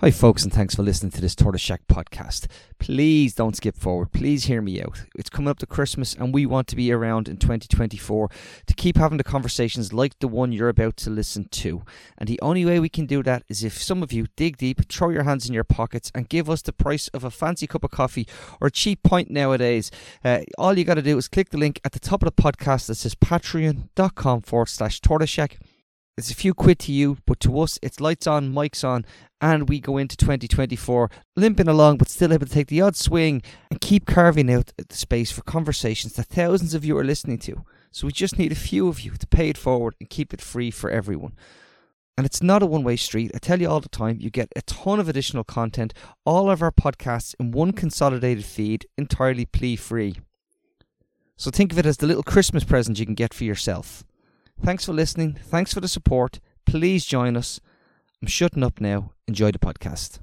Hi, folks, and thanks for listening to this Tortoise Shack podcast. Please don't skip forward. Please hear me out. It's coming up to Christmas, and we want to be around in 2024 to keep having the conversations like the one you're about to listen to. And the only way we can do that is if some of you dig deep, throw your hands in your pockets, and give us the price of a fancy cup of coffee or a cheap pint nowadays. Uh, all you got to do is click the link at the top of the podcast that says patreon.com forward slash Tortoise Shack. It's a few quid to you, but to us, it's lights on, mics on, and we go into 2024 limping along, but still able to take the odd swing and keep carving out the space for conversations that thousands of you are listening to. So we just need a few of you to pay it forward and keep it free for everyone. And it's not a one way street. I tell you all the time, you get a ton of additional content, all of our podcasts in one consolidated feed, entirely plea free. So think of it as the little Christmas present you can get for yourself. Thanks for listening. Thanks for the support. Please join us. I'm shutting up now. Enjoy the podcast.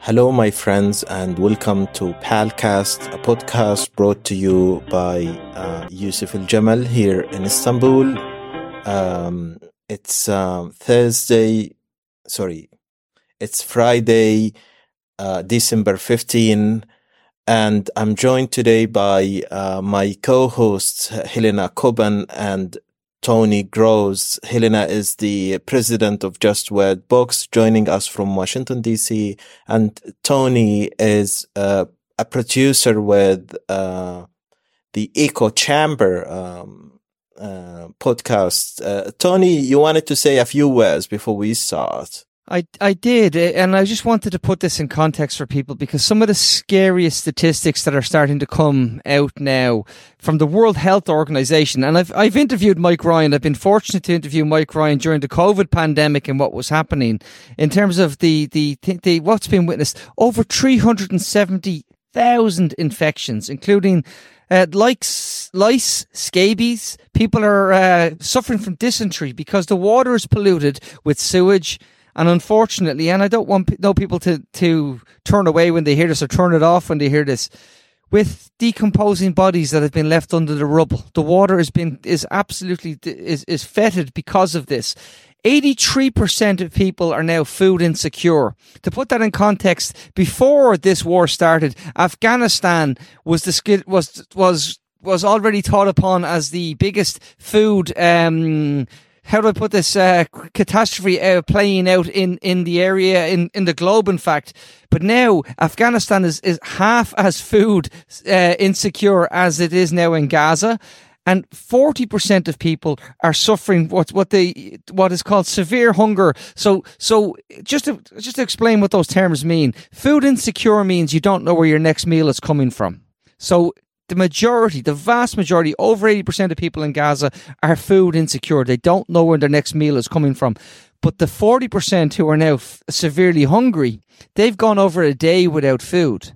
Hello, my friends, and welcome to Palcast, a podcast brought to you by uh, Yousef Aljamal here in Istanbul. Um, it's uh, Thursday, sorry, it's Friday, uh, December 15, and I'm joined today by uh, my co-hosts Helena Cobban and Tony Groves. Helena is the president of Just World Books, joining us from Washington DC, and Tony is uh, a producer with uh, the Echo Chamber. Um, uh, podcast. Uh, Tony, you wanted to say a few words before we start. I, I did, eh, and I just wanted to put this in context for people because some of the scariest statistics that are starting to come out now from the World Health Organization, and I've I've interviewed Mike Ryan. I've been fortunate to interview Mike Ryan during the COVID pandemic and what was happening in terms of the the, the, what's been witnessed over three hundred and seventy thousand infections, including uh, lice, lice, scabies. People are uh, suffering from dysentery because the water is polluted with sewage. And unfortunately, and I don't want no people to, to turn away when they hear this or turn it off when they hear this, with decomposing bodies that have been left under the rubble. The water has been is absolutely is is fetid because of this. 83% of people are now food insecure. To put that in context, before this war started, Afghanistan was the was was was already thought upon as the biggest food um, how do I put this uh, catastrophe uh, playing out in, in the area in, in the globe in fact. But now Afghanistan is, is half as food uh, insecure as it is now in Gaza and 40% of people are suffering what what they what is called severe hunger. So so just to just to explain what those terms mean. Food insecure means you don't know where your next meal is coming from. So the majority, the vast majority, over 80% of people in Gaza are food insecure. They don't know where their next meal is coming from. But the 40% who are now f- severely hungry, they've gone over a day without food.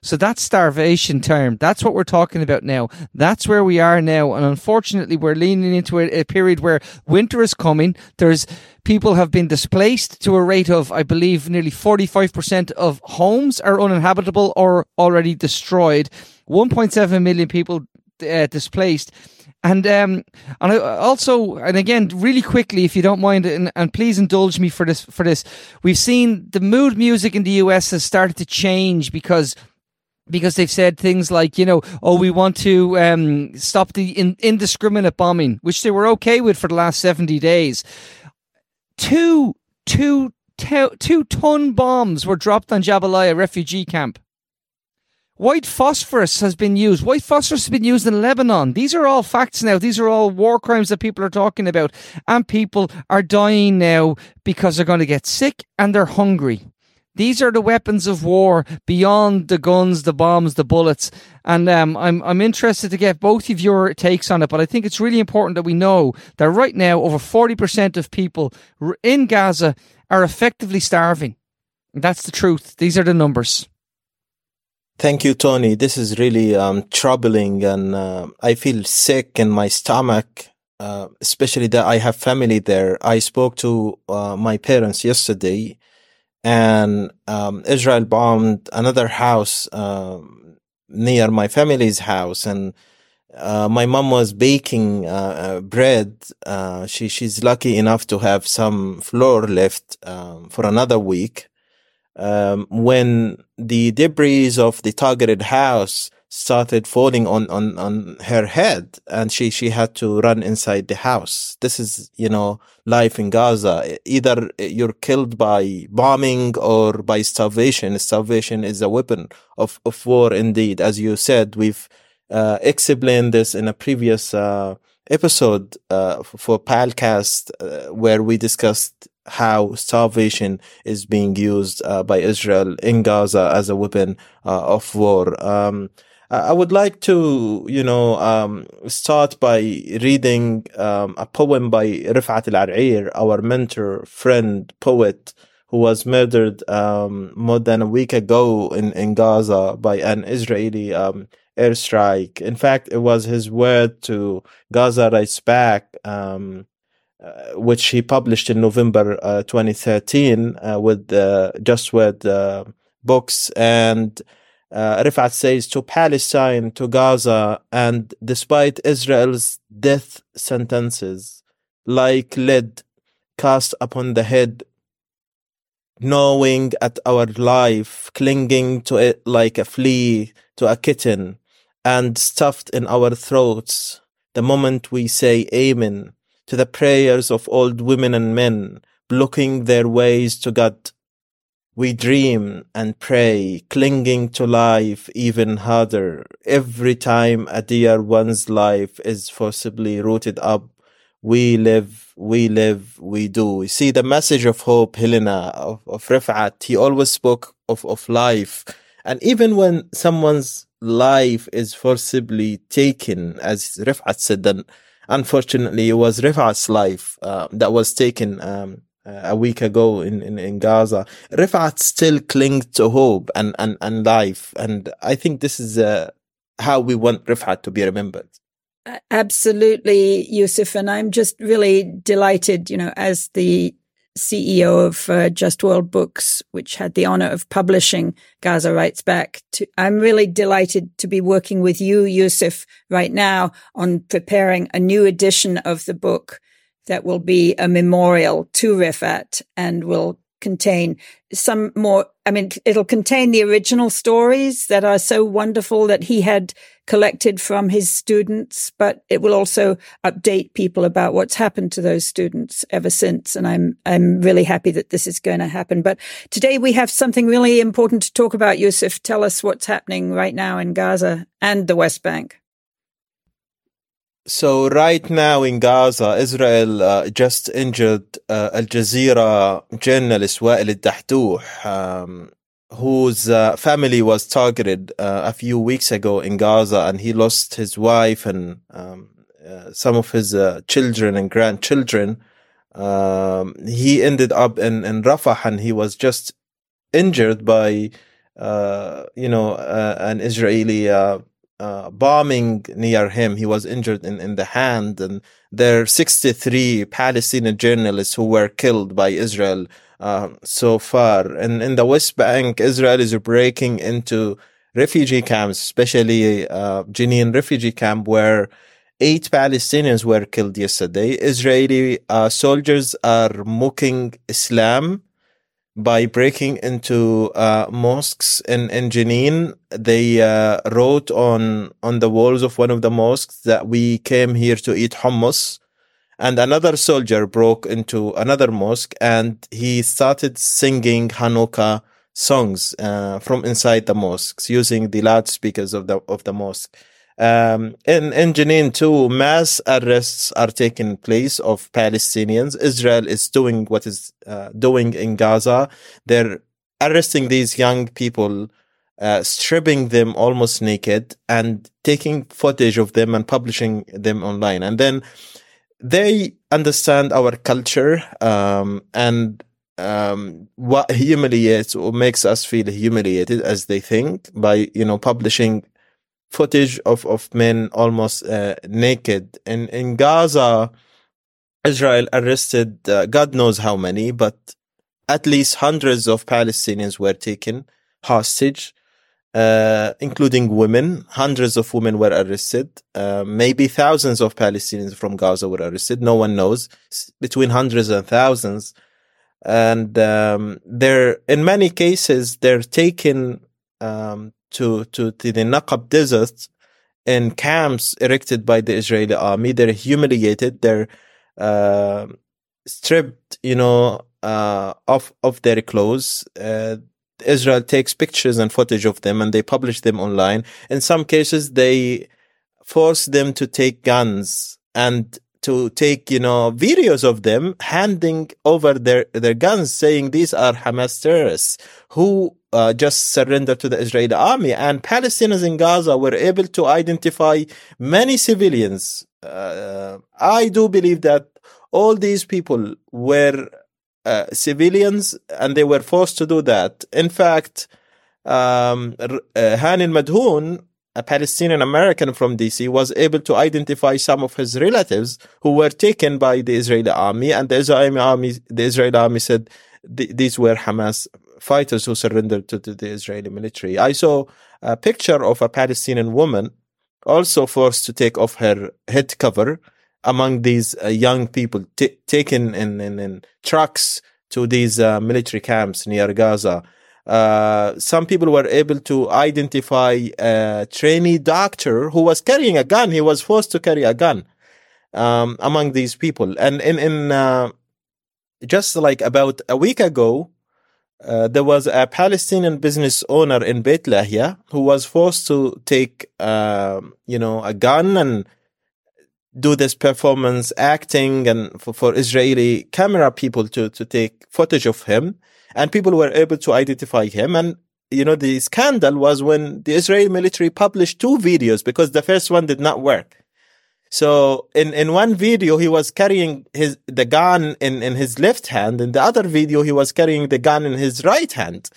So that's starvation term. That's what we're talking about now. That's where we are now. And unfortunately, we're leaning into a, a, period where winter is coming. There's people have been displaced to a rate of, I believe, nearly 45% of homes are uninhabitable or already destroyed. 1.7 million people uh, displaced. And um, and also, and again, really quickly, if you don't mind, and, and please indulge me for this. For this, we've seen the mood music in the US has started to change because because they've said things like, you know, oh, we want to um, stop the in- indiscriminate bombing, which they were okay with for the last 70 days. Two, two, two ton bombs were dropped on Jabalia refugee camp. White phosphorus has been used. White phosphorus has been used in Lebanon. These are all facts now. These are all war crimes that people are talking about. And people are dying now because they're going to get sick and they're hungry. These are the weapons of war beyond the guns, the bombs, the bullets. And um, I'm I'm interested to get both of your takes on it. But I think it's really important that we know that right now over 40% of people in Gaza are effectively starving. That's the truth. These are the numbers. Thank you, Tony. This is really um, troubling, and uh, I feel sick in my stomach. Uh, especially that I have family there. I spoke to uh, my parents yesterday, and um, Israel bombed another house um, near my family's house, and uh, my mom was baking uh, uh, bread. Uh, she she's lucky enough to have some flour left um, for another week. Um, when the debris of the targeted house started falling on, on, on her head and she, she had to run inside the house. This is, you know, life in Gaza. Either you're killed by bombing or by starvation. Starvation is a weapon of, of war indeed. As you said, we've uh, explained this in a previous uh, episode uh, for Palcast uh, where we discussed how starvation is being used uh, by Israel in Gaza as a weapon uh, of war. Um, I would like to, you know, um, start by reading um, a poem by Rifat Alareer, our mentor, friend, poet, who was murdered um, more than a week ago in, in Gaza by an Israeli um, airstrike. In fact, it was his word to Gaza Writes Back, um, uh, which he published in November uh, 2013 uh, with uh, Just World uh, books. And uh, Rifat says, to Palestine, to Gaza, and despite Israel's death sentences, like lead cast upon the head, gnawing at our life, clinging to it like a flea to a kitten, and stuffed in our throats, the moment we say Amen to the prayers of old women and men, blocking their ways to God we dream and pray, clinging to life even harder. Every time a dear one's life is forcibly rooted up, we live, we live, we do. We see the message of hope, Helena, of, of Rifat. He always spoke of, of life. And even when someone's life is forcibly taken, as Rifat said, then unfortunately it was Rifat's life uh, that was taken um, a week ago in, in, in Gaza, Rifat still clings to hope and, and, and life. And I think this is uh, how we want Rifat to be remembered. Absolutely, Yousef. And I'm just really delighted, you know, as the CEO of uh, Just World Books, which had the honor of publishing Gaza Writes Back. To, I'm really delighted to be working with you, Yousef, right now on preparing a new edition of the book that will be a memorial to Rifat and will contain some more. I mean, it'll contain the original stories that are so wonderful that he had collected from his students, but it will also update people about what's happened to those students ever since. And I'm, I'm really happy that this is going to happen. But today we have something really important to talk about, Yousef. Tell us what's happening right now in Gaza and the West Bank. So right now in Gaza, Israel uh, just injured uh, Al Jazeera journalist Wael Dahdouh, um, whose uh, family was targeted uh, a few weeks ago in Gaza, and he lost his wife and um, uh, some of his uh, children and grandchildren. Um, he ended up in, in Rafah, and he was just injured by, you know, an Israeli uh, bombing near him. He was injured in, in the hand, and there are 63 Palestinian journalists who were killed by Israel uh, so far. And in the West Bank, Israel is breaking into refugee camps, especially uh, Jenin refugee camp, where eight Palestinians were killed yesterday. Israeli uh, soldiers are mocking Islam by breaking into uh, mosques in, in Jenin. They uh, wrote on on the walls of one of the mosques that we came here to eat hummus. And another soldier broke into another mosque and he started singing Hanukkah songs uh, from inside the mosques using the loudspeakers of the of the mosque. Um, in, in Jenin too, mass arrests are taking place of Palestinians. Israel is doing what is uh, doing in Gaza. They're arresting these young people, uh, stripping them almost naked and taking footage of them and publishing them online. And then they understand our culture, um, and um, what humiliates or makes us feel humiliated as they think by, you know, publishing footage of, of men almost uh, naked. In, in Gaza, Israel arrested uh, God knows how many, but at least hundreds of Palestinians were taken hostage, uh, including women. Hundreds of women were arrested. Uh, maybe thousands of Palestinians from Gaza were arrested. No one knows. It's between hundreds and thousands. And um, they're in many cases they're taken um, to to to the Naqab Desert in camps erected by the Israeli army. They're humiliated. They're uh, stripped, you know, uh, of of their clothes. Uh, Israel takes pictures and footage of them and they publish them online. In some cases, they force them to take guns and to take, you know, videos of them handing over their, their guns saying these are Hamas terrorists who uh, just surrendered to the Israeli army. And Palestinians in Gaza were able to identify many civilians. Uh, I do believe that all these people were uh, civilians and they were forced to do that. In fact, um, uh, Hani Madhoun, a Palestinian American from DC, was able to identify some of his relatives who were taken by the Israeli army, and the Israeli army, the Israeli army said th- these were Hamas fighters who surrendered to, to the Israeli military. I saw a picture of a Palestinian woman also forced to take off her head cover among these uh, young people t- taken in, in, in, trucks to these uh, military camps near Gaza. Uh, some people were able to identify a trainee doctor who was carrying a gun. He was forced to carry a gun um, among these people. And in, in uh, just like about a week ago, uh, there was a Palestinian business owner in Beit Lahia who was forced to take, uh, you know, a gun and do this performance acting and for, for Israeli camera people to, to take footage of him. And people were able to identify him. And, you know, the scandal was when the Israeli military published two videos because the first one did not work. So in, in one video, he was carrying his, the gun in, in his left hand. In the other video, he was carrying the gun in his right hand.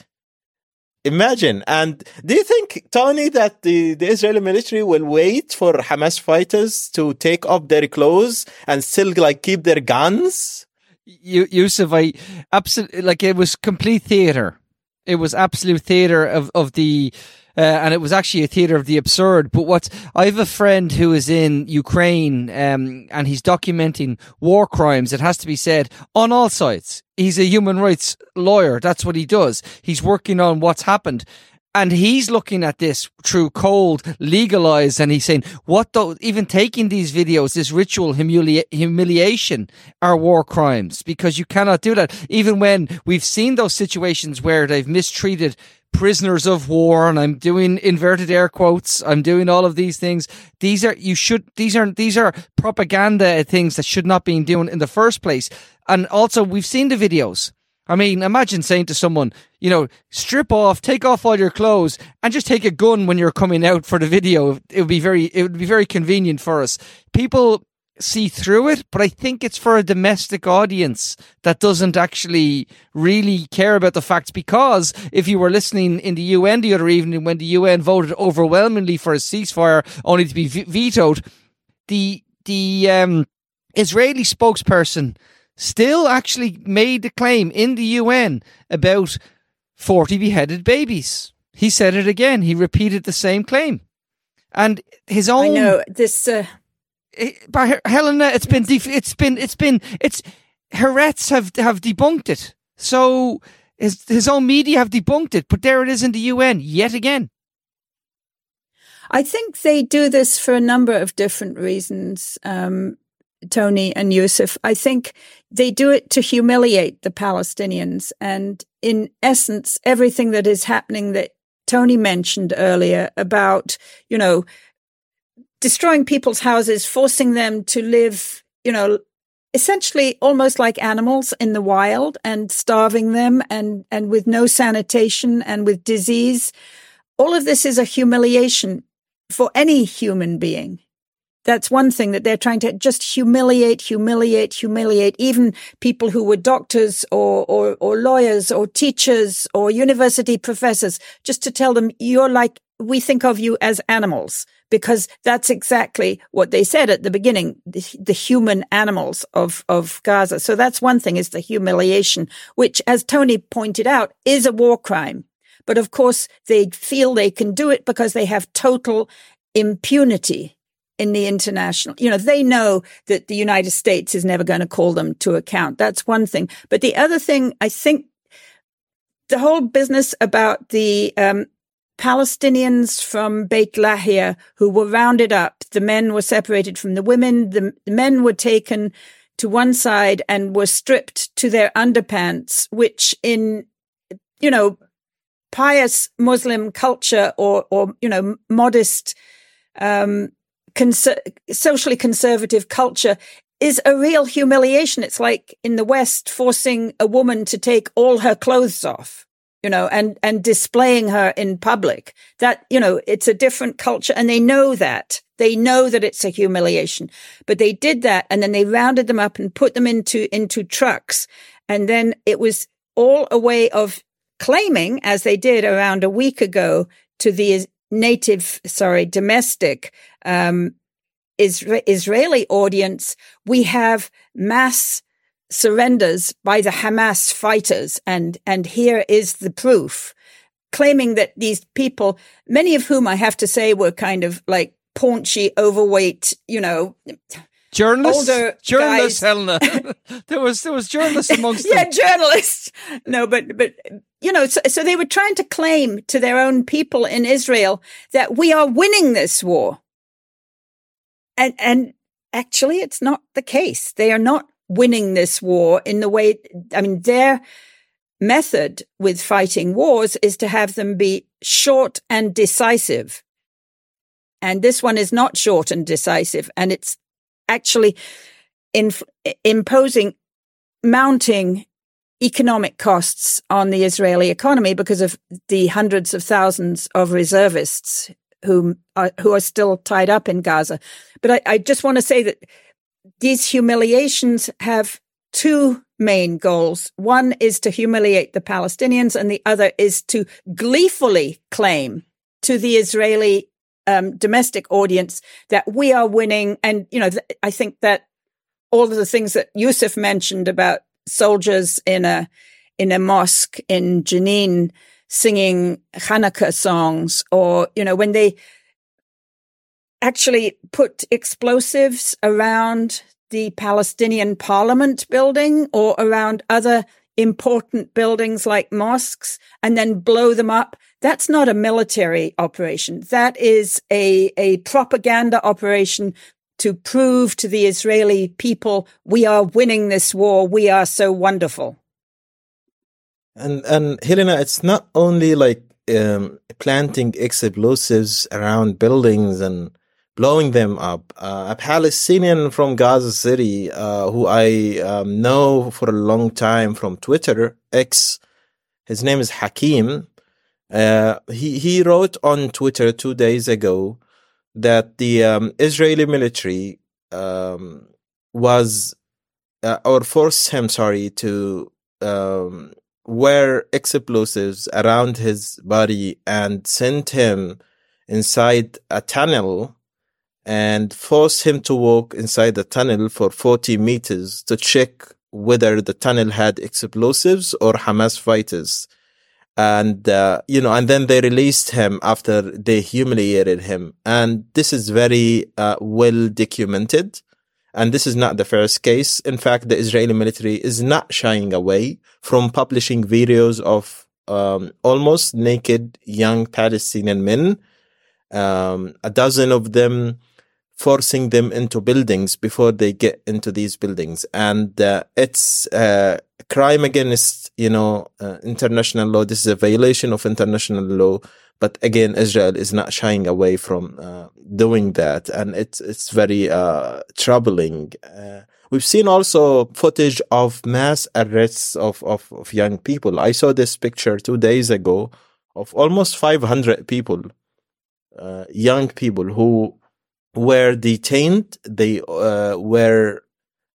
Imagine. And do you think, Tony, that the, the Israeli military will wait for Hamas fighters to take off their clothes and still like keep their guns? You, Yousef, I absolutely like it was complete theater. It was absolute theater of, of the uh, and it was actually a theater of the absurd. But what I have a friend who is in Ukraine, um, and he's documenting war crimes. It has to be said on all sides. He's a human rights lawyer. That's what he does. He's working on what's happened. And he's looking at this through cold, legalized, and he's saying, what though, even taking these videos, this ritual humilia- humiliation are war crimes because you cannot do that. Even when we've seen those situations where they've mistreated prisoners of war and I'm doing inverted air quotes. I'm doing all of these things. These are, you should, these are, these are propaganda things that should not be doing in the first place. And also we've seen the videos. I mean, imagine saying to someone, you know, strip off, take off all your clothes and just take a gun when you're coming out for the video. It would be very, it would be very convenient for us. People see through it, but I think it's for a domestic audience that doesn't actually really care about the facts. Because if you were listening in the UN the other evening when the UN voted overwhelmingly for a ceasefire, only to be v- vetoed, the the um, Israeli spokesperson still actually made the claim in the UN about forty beheaded babies. He said it again. He repeated the same claim, and his own. I know this. Uh but Helena, it's been def- it's been it's been it's Haaretz have have debunked it. So his his own media have debunked it, but there it is in the UN yet again. I think they do this for a number of different reasons, um, Tony and Yousef. I think they do it to humiliate the Palestinians. And in essence, everything that is happening that Tony mentioned earlier about, you know, destroying people's houses, forcing them to live, you know, essentially almost like animals in the wild and starving them and, and with no sanitation and with disease. All of this is a humiliation for any human being. That's one thing that they're trying to just humiliate, humiliate, humiliate even people who were doctors or, or, or lawyers or teachers or university professors, just to tell them you're like, we think of you as animals because that's exactly what they said at the beginning, the, the, human animals of, of Gaza. So that's one thing is the humiliation, which as Tony pointed out is a war crime. But of course they feel they can do it because they have total impunity in the international, you know, they know that the United States is never going to call them to account. That's one thing. But the other thing, I think the whole business about the, um, Palestinians from Beit Lahia who were rounded up. The men were separated from the women. The, the men were taken to one side and were stripped to their underpants, which in, you know, pious Muslim culture or, or, you know, modest, um, conser- socially conservative culture is a real humiliation. It's like in the West forcing a woman to take all her clothes off, you know, and, and displaying her in public. That, you know, it's a different culture and they know that. They know that it's a humiliation, but they did that and then they rounded them up and put them into, into trucks. And then it was all a way of claiming, as they did around a week ago, to the native, sorry, domestic um, Isra- Israeli audience, we have mass surrenders by the Hamas fighters, and and here is the proof, claiming that these people, many of whom I have to say were kind of like paunchy, overweight, you know, journalists, older journalists, Helena. there was there was journalists amongst yeah, them. journalists. No, but but you know, so, so they were trying to claim to their own people in Israel that we are winning this war, and and actually, it's not the case. They are not winning this war in the way. I mean, their method with fighting wars is to have them be short and decisive. And this one is not short and decisive. And it's actually imposing mounting economic costs on the Israeli economy because of the hundreds of thousands of reservists who are, who are still tied up in Gaza. But I, I just want to say that these humiliations have two main goals. One is to humiliate the Palestinians and the other is to gleefully claim to the Israeli um, domestic audience that we are winning. And, you know, th- I think that all of the things that Yousef mentioned about soldiers in a, in a mosque in Jenin singing Hanukkah songs or, you know, when they actually put explosives around the Palestinian parliament building or around other important buildings like mosques and then blow them up. That's not a military operation. That is a, a propaganda operation to prove to the Israeli people, we are winning this war. We are so wonderful. And, and Helena, it's not only like um, planting explosives around buildings and blowing them up. Uh, a Palestinian from Gaza City, uh, who I um, know for a long time from Twitter, X, his name is Hakim. Uh, he he wrote on Twitter two days ago that the um, Israeli military um, was uh, or forced him, sorry, to um, wear explosives around his body and sent him inside a tunnel and forced him to walk inside the tunnel for 40 meters to check whether the tunnel had explosives or Hamas fighters and uh, you know and then they released him after they humiliated him. And this is very uh, well documented. And this is not the first case. In fact the israeli military is not shying away from publishing videos of um, almost naked young palestinian men. Um, a dozen of them forcing them into buildings before they get into these buildings. And uh, it's uh, crime against you know uh, international law. This is a violation of international law. But again israel is not shying away from uh, doing that. And it's it's very uh, troubling. Uh, we've seen also footage of mass arrests of, of, of young people. I saw this picture two days ago of almost 500 people young people who were detained. They uh, were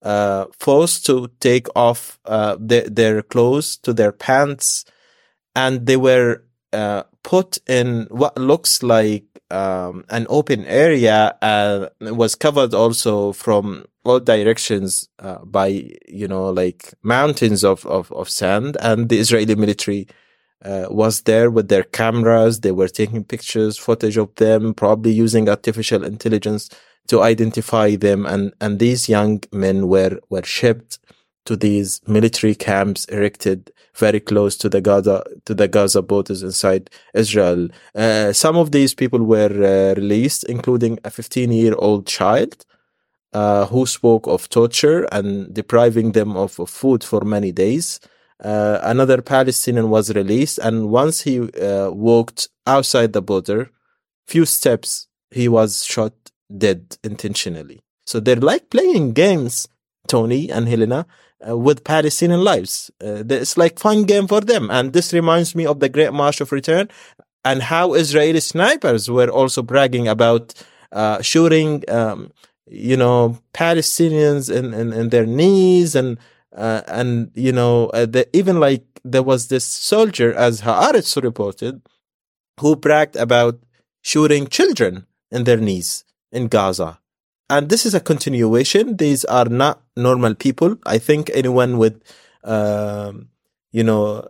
uh, forced to take off uh, their, their clothes to their pants, and they were uh, put in what looks like um, an open area. Uh, was covered also from all directions uh, by you know like mountains of, of, of sand, and the Israeli military. Uh, was there with their cameras. They were taking pictures, footage of them, probably using artificial intelligence to identify them. And, and these young men were, were shipped to these military camps erected very close to the Gaza, to the Gaza borders inside Israel. Uh, some of these people were uh, released, including a 15 year old child. Uh, who spoke of torture and depriving them of, of food for many days. Uh, another Palestinian was released, and once he uh, walked outside the border, few steps, he was shot dead intentionally. So they're like playing games, Tony and Helena, uh, with Palestinian lives. Uh, it's like fun game for them. And this reminds me of the Great March of Return and how Israeli snipers were also bragging about uh, shooting, um, you know, Palestinians in, in, in their knees and uh, and you know uh, the, even like there was this soldier as Haaretz reported who bragged about shooting children in their knees in Gaza. And this is a continuation. These are not normal people. I think anyone with, um, you know,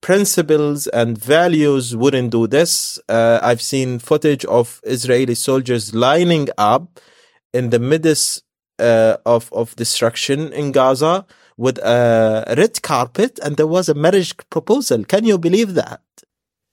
principles and values wouldn't do this. Uh, I've seen footage of Israeli soldiers lining up in the midst uh, of of destruction in Gaza with a red carpet, and there was a marriage proposal. Can you believe that?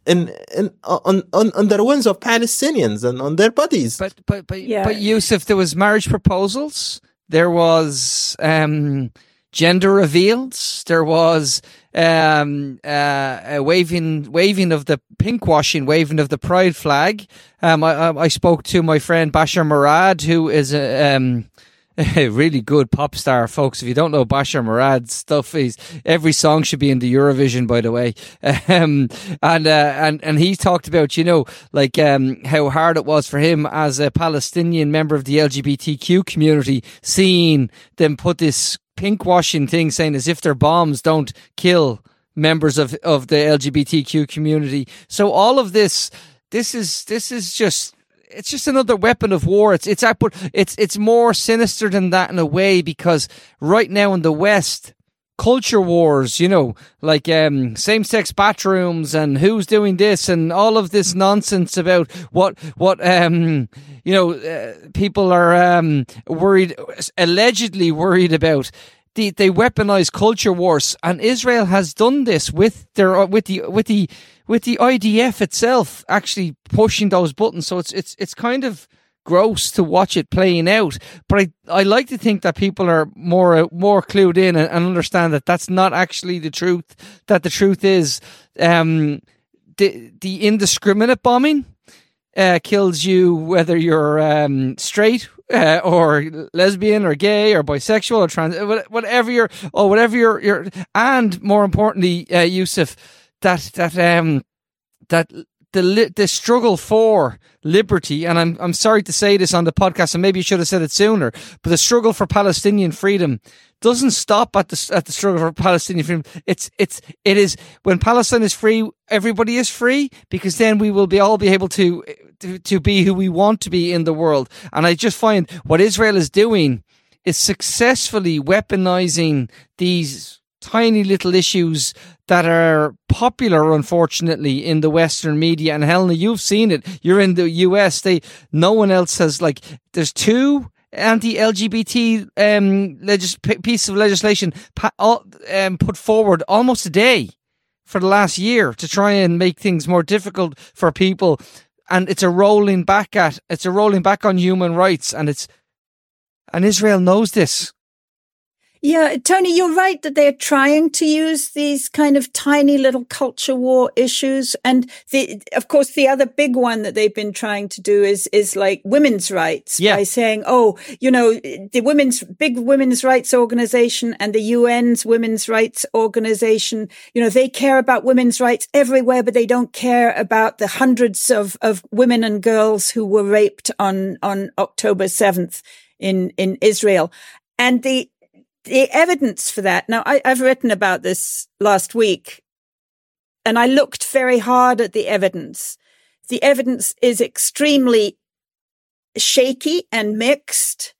in, in on, on on the ruins of Palestinians and on their bodies. But but but yeah. but Yousef, there was marriage proposals. There was um, gender reveals. There was um, uh, waving waving of the pink washing, waving of the pride flag. Um, I, I spoke to my friend Bashar Murad, who is a um, really good pop star, folks. If you don't know Bashar Murad's stuff, he's every song should be in the Eurovision, by the way. Um, and uh, and and he talked about you know like um, how hard it was for him as a Palestinian member of the LGBTQ community, seeing them put this pink washing thing, saying as if their bombs don't kill members of of the LGBTQ community. So all of this, this is this is just it's just another weapon of war. It's it's but it's it's more sinister than that in a way because right now in the West, culture wars, you know, like um, same sex bathrooms and who's doing this and all of this nonsense about what what um, you know uh, people are um, worried, allegedly worried about. The, they weaponize culture wars, and Israel has done this with their with the with the with the IDF itself actually pushing those buttons. So it's it's it's kind of gross to watch it playing out. But I, I like to think that people are more more clued in and, and understand that that's not actually the truth. That the truth is um, the the indiscriminate bombing uh, kills you whether you're um, straight. Uh, or lesbian or gay or bisexual or trans whatever you're or whatever you're, you're and more importantly uh, Yousef that that um that the the struggle for liberty, and I'm I'm sorry to say this on the podcast, and maybe you should have said it sooner, but the struggle for Palestinian freedom doesn't stop at the at the struggle for Palestinian freedom. It's it's it is when Palestine is free, everybody is free because then we will be all be able to to, to be who we want to be in the world. And I just find what Israel is doing is successfully weaponizing these tiny little issues that are popular, unfortunately, in the Western media. And Helena, you've seen it. You're in the US. They, no one else has like, there's two anti-LGBT um, legis- piece of legislation pa- um, put forward almost a day for the last year to try and make things more difficult for people. And it's a rolling back at, it's a rolling back on human rights. And it's, and Israel knows this. Yeah, Tony, you're right that they're trying to use these kind of tiny little culture war issues. And the, of course, the other big one that they've been trying to do is, is like women's rights yeah. by saying, oh, you know, the women's, big women's rights organization and the UN's women's rights organization, you know, they care about women's rights everywhere, but they don't care about the hundreds of, of women and girls who were raped on, on October 7th in, in Israel. And the, the evidence for that. Now, I, I've written about this last week and I looked very hard at the evidence. The evidence is extremely shaky and mixed.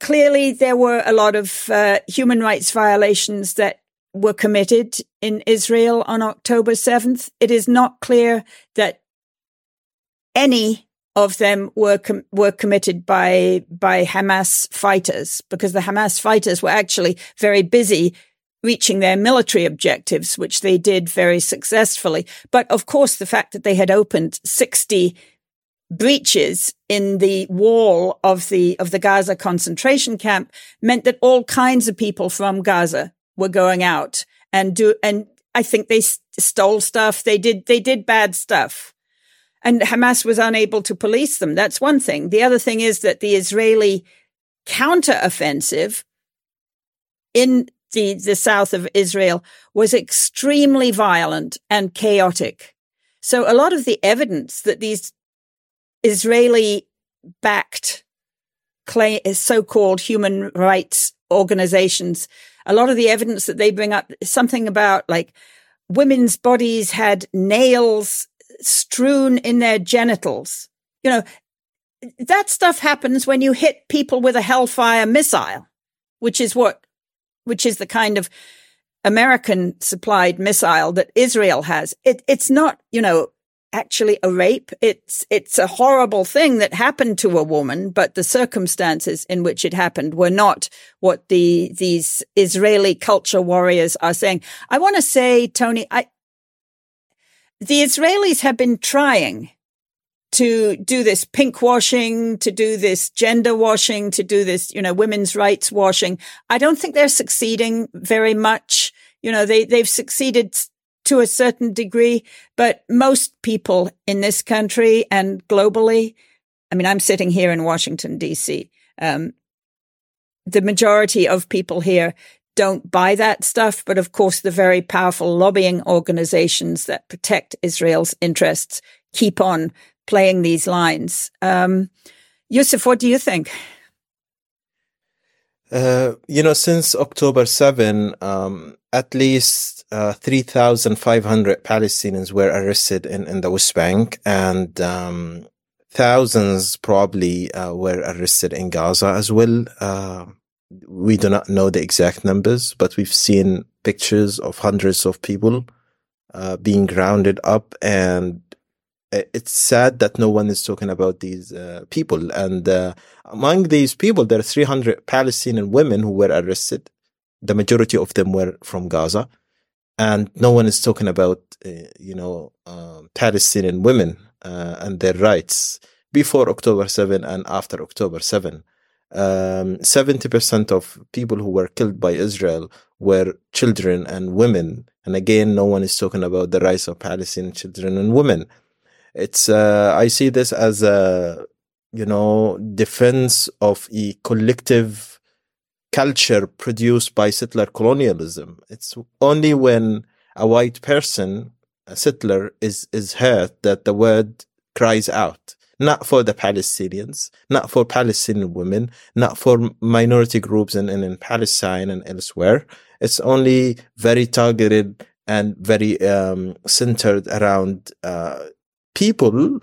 Clearly, there were a lot of uh, human rights violations that were committed in Israel on October 7th. It is not clear that any of them were com- were committed by by Hamas fighters because the Hamas fighters were actually very busy reaching their military objectives, which they did very successfully. But of course, the fact that they had opened 60 breaches in the wall of the of the Gaza concentration camp meant that all kinds of people from Gaza were going out and do and I think they st- stole stuff. They did they did bad stuff. And Hamas was unable to police them. That's one thing. The other thing is that the Israeli counteroffensive in the, the south of Israel was extremely violent and chaotic. So a lot of the evidence that these Israeli backed so-called human rights organizations, a lot of the evidence that they bring up something about like women's bodies had nails strewn in their genitals. You know, that stuff happens when you hit people with a Hellfire missile, which is what, which is the kind of American supplied missile that Israel has. It, it's not, you know, actually a rape. It's, it's a horrible thing that happened to a woman, but the circumstances in which it happened were not what the, these Israeli culture warriors are saying. I want to say, Tony, I, the Israelis have been trying to do this pink washing, to do this gender washing, to do this, you know, women's rights washing. I don't think they're succeeding very much. You know, they, they've succeeded to a certain degree, but most people in this country and globally, I mean, I'm sitting here in Washington, DC. Um, the majority of people here don't buy that stuff. But of course, the very powerful lobbying organizations that protect Israel's interests keep on playing these lines. Um, Yousef, what do you think? Uh, you know, since October 7, um, at least uh, 3,500 Palestinians were arrested in, in the West Bank, and um, thousands probably uh, were arrested in Gaza as well. Uh, we do not know the exact numbers, but we've seen pictures of hundreds of people uh, being rounded up, and it's sad that no one is talking about these uh, people. And uh, among these people, there are 300 Palestinian women who were arrested. The majority of them were from Gaza, and no one is talking about, uh, you know, um, Palestinian women uh, and their rights before October 7 and after October 7 um, 70% of people who were killed by Israel were children and women. And again, no one is talking about the rights of Palestinian children and women. It's, uh, I see this as a, you know, defense of a collective culture produced by settler colonialism. It's only when a white person, a settler, is, is hurt that the word cries out not for the Palestinians, not for Palestinian women, not for minority groups in, in, in Palestine and elsewhere. It's only very targeted and very um, centered around uh, people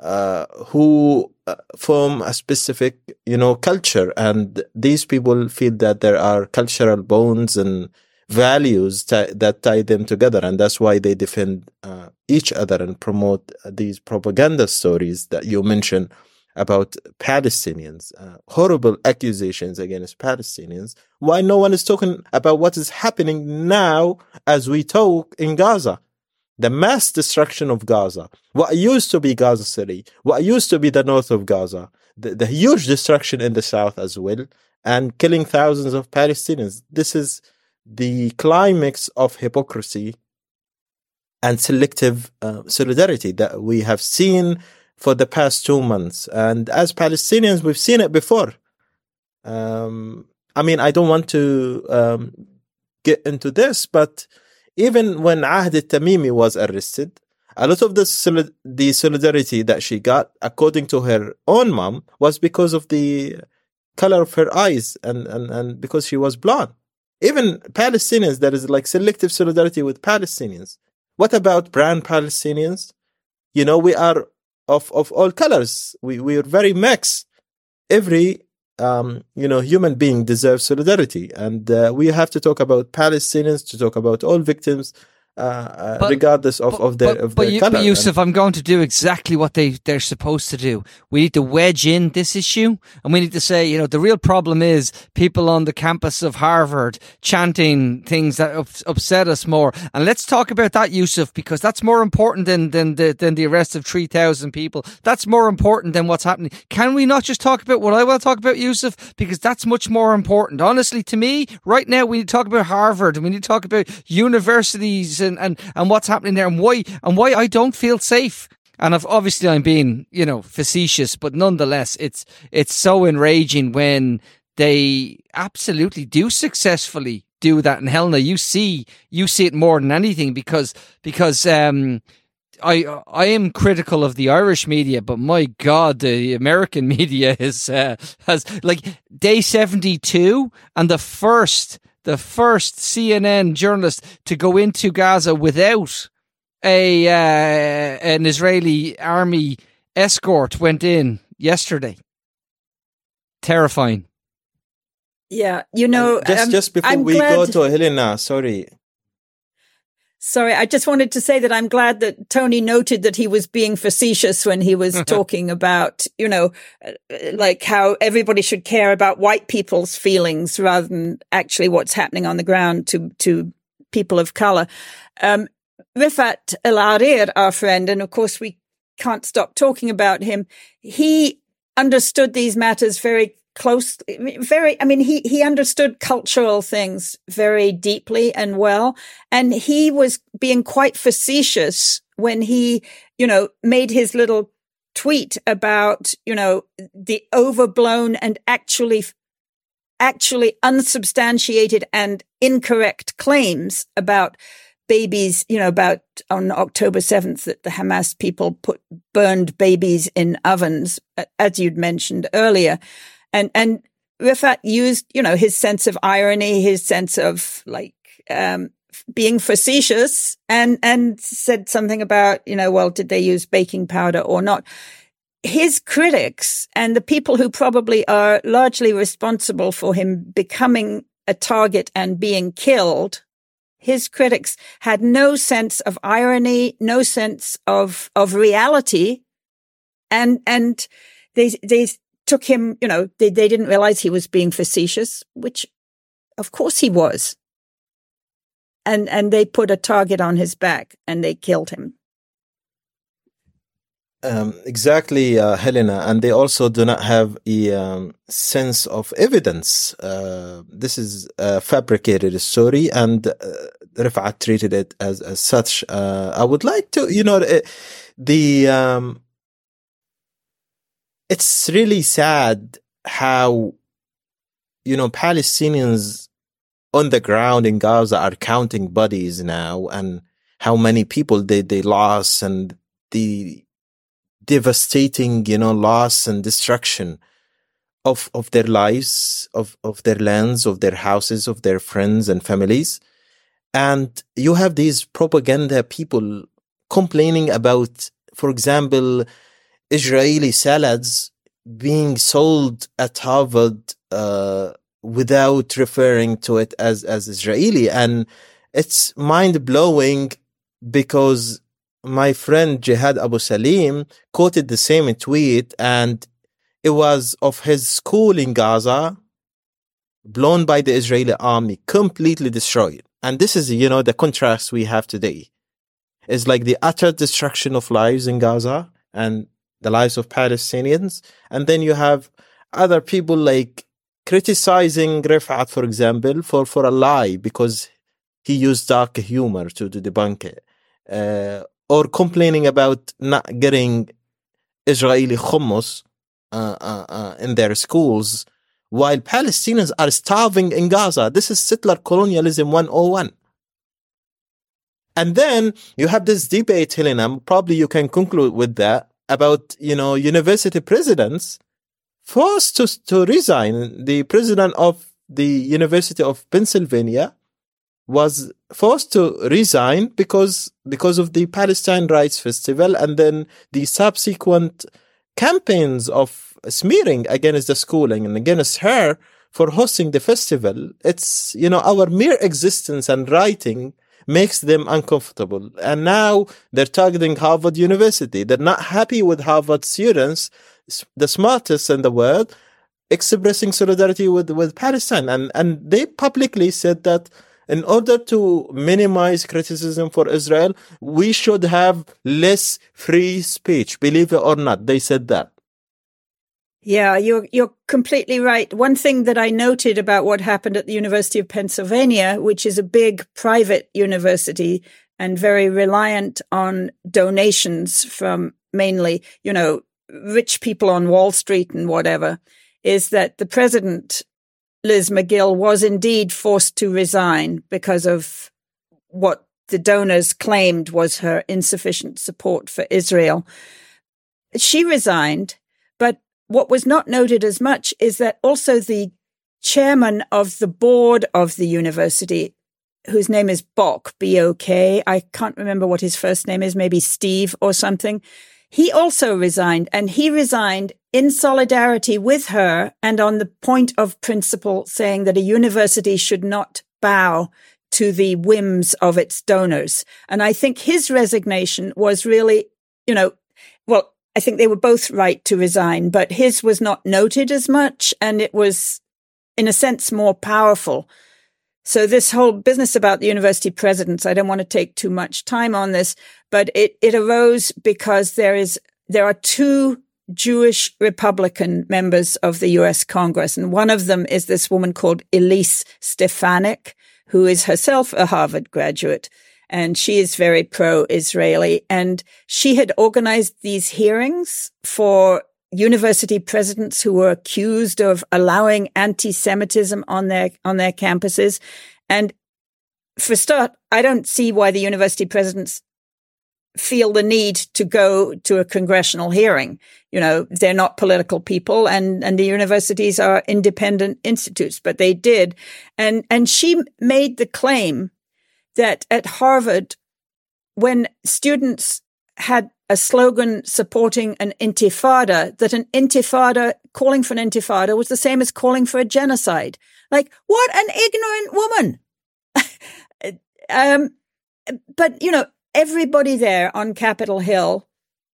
uh, who uh, form a specific, you know, culture, and these people feel that there are cultural bonds and values t- that tie them together, and that's why they defend uh, each other and promote these propaganda stories that you mentioned about Palestinians, uh, horrible accusations against Palestinians. Why no one is talking about what is happening now as we talk in Gaza? The mass destruction of Gaza, what used to be Gaza City, what used to be the north of Gaza, the, the huge destruction in the south as well, and killing thousands of Palestinians. This is the climax of hypocrisy and selective uh, solidarity that we have seen for the past two months. And as Palestinians, we've seen it before. Um, I mean, I don't want to um, get into this, but even when Ahed Tamimi was arrested, a lot of the, the solidarity that she got, according to her own mom, was because of the color of her eyes and, and, and because she was blonde. Even Palestinians, there is like selective solidarity with Palestinians. What about brown Palestinians? You know, we are of, of all colors. We, we are very mixed. Every um, you know, human being deserves solidarity, and uh, we have to talk about Palestinians, to talk about all victims, uh, uh, but, regardless of, but, of their but, of but their you, color. But Yousef, I'm going to do exactly what they they're supposed to do. We need to wedge in this issue, and we need to say, you know, the real problem is people on the campus of Harvard chanting things that ups, upset us more. And let's talk about that, Yousef, because that's more important than than the than the arrest of three thousand people. That's more important than what's happening. Can we not just talk about what I want to talk about, Yousef? Because that's much more important. Honestly, to me, right now, we need to talk about Harvard, and we need to talk about universities and, and, and what's happening there and why and why I don't feel safe. And I've, obviously I'm being, you know, facetious, but nonetheless, it's it's so enraging when they absolutely do successfully do that. And Helena, you see you see it more than anything because because um I I am critical of the Irish media, but my God, the American media is uh, has like day seventy two and the first the first CNN journalist to go into Gaza without a uh, an Israeli army escort went in yesterday. Terrifying. Yeah, you know, just um, just before I'm we glad... go to Helena, sorry. Sorry, I just wanted to say that I'm glad that Tony noted that he was being facetious when he was talking about, you know, uh, like how everybody should care about white people's feelings rather than actually what's happening on the ground to to people of color. Um, Rifat Alareer, our friend, and of course we can't stop talking about him. He understood these matters very close, very, I mean, he, he understood cultural things very deeply and well. And he was being quite facetious when he, you know, made his little tweet about, you know, the overblown and actually, actually unsubstantiated and incorrect claims about babies, you know, about on October 7th that the Hamas people put burned babies in ovens, as you'd mentioned earlier. And, and Rifat used, you know, his sense of irony, his sense of like, um, being facetious and, and said something about, you know, well, did they use baking powder or not? His critics and the people who probably are largely responsible for him becoming a target and being killed his critics had no sense of irony, no sense of, of reality. And, and they, they took him, you know, they, they didn't realize he was being facetious, which of course he was. And, and they put a target on his back and they killed him. Um, exactly, uh, Helena, and they also do not have a um, sense of evidence. Uh, this is a fabricated story, and uh, Rifat treated it as, as such. Uh, I would like to, you know, the, the um, it's really sad how, you know, Palestinians on the ground in Gaza are counting bodies now, and how many people they they lost, and the devastating, you know, loss and destruction of, of their lives, of, of their lands, of their houses, of their friends and families. And you have these propaganda people complaining about, for example, Israeli salads being sold at Harvard uh, without referring to it as, as Israeli. And it's mind blowing because my friend Jehad Abusalim quoted the same tweet and it was of his school in Gaza blown by the Israeli army, completely destroyed. And this is, you know, the contrast we have today. It's like the utter destruction of lives in Gaza and the lives of Palestinians. And then you have other people like criticizing Rifat, for example, for, for a lie because he used dark humor to, to debunk it. Uh, or complaining about not getting Israeli hummus uh, uh, uh, in their schools while Palestinians are starving in Gaza. This is settler colonialism 101. And then you have this debate, Helena, probably you can conclude with that about, you know, university presidents forced to, to resign. The president of the University of Pennsylvania was forced to resign because because of the Palestine Rights Festival and then the subsequent campaigns of smearing against the schooling and against her for hosting the festival. It's you know our mere existence and writing makes them uncomfortable. And now they're targeting Harvard University. They're not happy with Harvard students, the smartest in the world, expressing solidarity with, with Palestine. And, and they publicly said that in order to minimize criticism for Israel, we should have less free speech. Believe it or not, they said that. Yeah, you're you're completely right. One thing that I noted about what happened at the University of Pennsylvania, which is a big private university and very reliant on donations from mainly, you know, rich people on Wall Street and whatever, is that the president Liz Magill was indeed forced to resign because of what the donors claimed was her insufficient support for Israel. She resigned, but what was not noted as much is that also the chairman of the board of the university, whose name is Bok, B O K, I can't remember what his first name is, maybe Steve or something. He also resigned and he resigned in solidarity with her and on the point of principle saying that a university should not bow to the whims of its donors. And I think his resignation was really, you know, well, I think they were both right to resign, but his was not noted as much and it was in a sense more powerful. So this whole business about the university presidents, I don't want to take too much time on this, but it, it arose because there is, there are two Jewish Republican members of the US Congress. And one of them is this woman called Elise Stefanik, who is herself a Harvard graduate. And she is very pro-Israeli. And she had organized these hearings for university presidents who were accused of allowing anti-Semitism on their, on their campuses. And for start, I don't see why the university presidents feel the need to go to a congressional hearing. You know, they're not political people and, and the universities are independent institutes, but they did. And, and she made the claim that at Harvard, when students had a slogan supporting an intifada, that an intifada, calling for an intifada was the same as calling for a genocide. Like, what an ignorant woman. um, but, you know, everybody there on Capitol Hill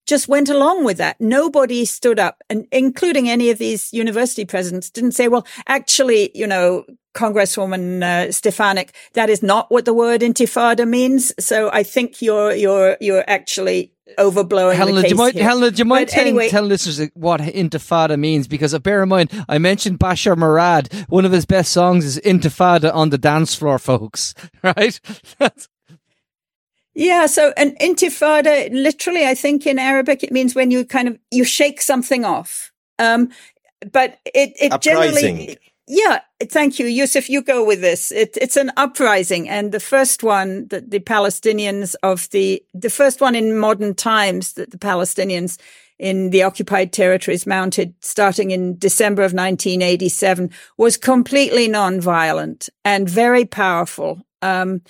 just went along with that. Nobody stood up, and including any of these university presidents, didn't say, "Well, actually, you know, Congresswoman uh, Stefanik, that is not what the word intifada means." So I think you're you're you're actually overblowing Helena, the case do you mind, here. Helena, do you mind telling, anyway- tell listeners what intifada means? Because uh, bear in mind, I mentioned Bashar Murad. One of his best songs is Intifada on the dance floor, folks. Right? Yeah. So an intifada, literally, I think in Arabic, it means when you kind of, you shake something off. Um, but it, it Uprising. generally, yeah. Thank you, Yousef. You go with this. It, it's an uprising. And the first one that the Palestinians of the, the first one in modern times that the Palestinians in the occupied territories mounted starting in December of 1987 was completely non-violent and very powerful. Um,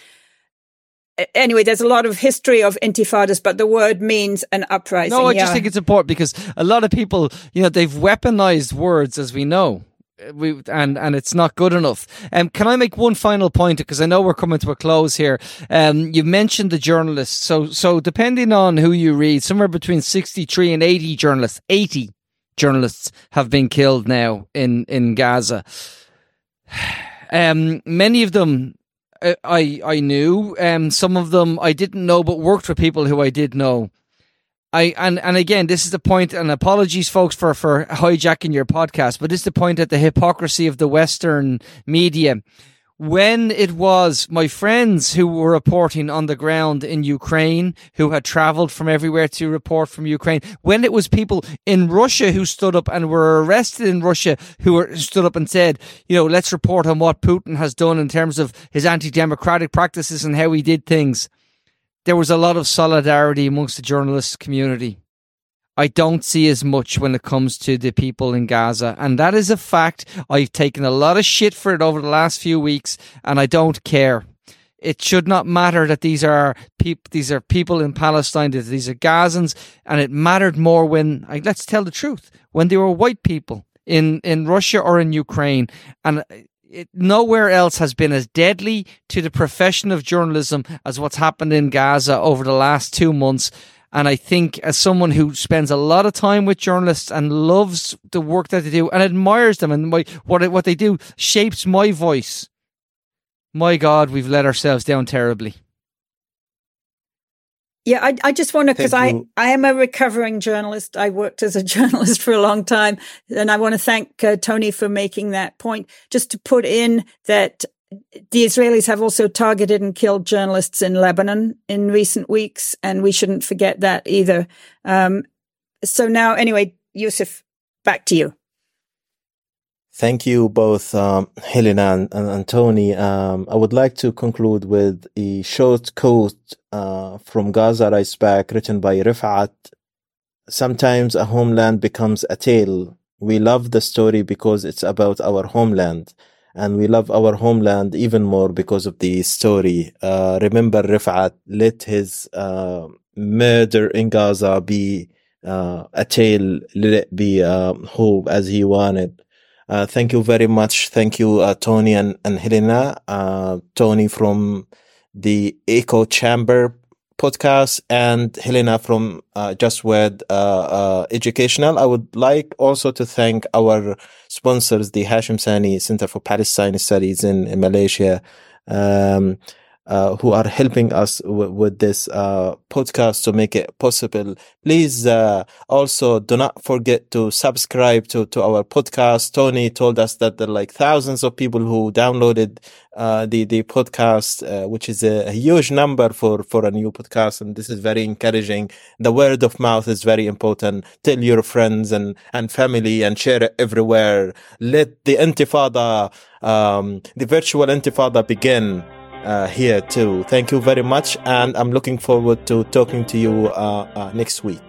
anyway, there's a lot of history of intifadas, but the word means an uprising. no, I yeah. just think it's important because a lot of people, you know, they've weaponized words, as we know. We, and and it's not good enough. Um, can I make one final point because I know we're coming to a close here. Um, you mentioned the journalists, so so depending on who you read, somewhere between sixty three and eighty journalists, eighty journalists have been killed now in in Gaza. Um, many of them uh, I I knew. Um, some of them I didn't know, but worked for people who I did know. I and and again, this is the point. And apologies, folks, for for hijacking your podcast, but this is the point at the hypocrisy of the Western media when it was my friends who were reporting on the ground in Ukraine, who had traveled from everywhere to report from Ukraine, when it was people in Russia who stood up and were arrested in Russia who were stood up and said, you know, let's report on what Putin has done in terms of his anti-democratic practices and how he did things. There was a lot of solidarity amongst the journalist community. I don't see as much when it comes to the people in Gaza. And that is a fact. I've taken a lot of shit for it over the last few weeks and I don't care. It should not matter that these are people, these are people in Palestine, that these are Gazans. And it mattered more when, let's tell the truth, when they were white people in, in Russia or in Ukraine. And it, nowhere else has been as deadly to the profession of journalism as what's happened in Gaza over the last two months. And I think as someone who spends a lot of time with journalists and loves the work that they do and admires them and my, what, what they do shapes my voice. My God, we've let ourselves down terribly. Yeah, I, I just want to, because I, I am a recovering journalist. I worked as a journalist for a long time. And I want to thank uh, Tony for making that point. Just to put in that the Israelis have also targeted and killed journalists in Lebanon in recent weeks, and we shouldn't forget that either. Um, so now, anyway, Yousef, back to you. Thank you both, um, Helena and, and, and Tony. Um, I would like to conclude with a short quote uh, from Gaza Writes Back written by Rifat. Sometimes a homeland becomes a tale. We love the story because it's about our homeland and we love our homeland even more because of the story. Uh, remember, Rifat let his uh, murder in Gaza be uh, a tale, let it be uh, hope as he wanted. Uh, thank you very much. Thank you, uh, Tony and, and Helena. Tony from the Echo Chamber podcast and Helena from uh, Just World uh, uh, Educational. I would like also to thank our sponsors, the Hashim Sani Center for Palestine Studies in, in Malaysia. Um, uh, who are helping us w- with this uh, podcast to make it possible. Please uh, also do not forget to subscribe to, to our podcast. Tony told us that there are like thousands of people who downloaded uh, the the podcast, uh, which is a, a, huge number for for a new podcast, and this is very encouraging. The word of mouth is very important. Tell your friends and and family and share it everywhere. Let the intifada, um, the virtual intifada, begin uh, here too. Thank you very much, and I'm looking forward to talking to you uh, uh, next week.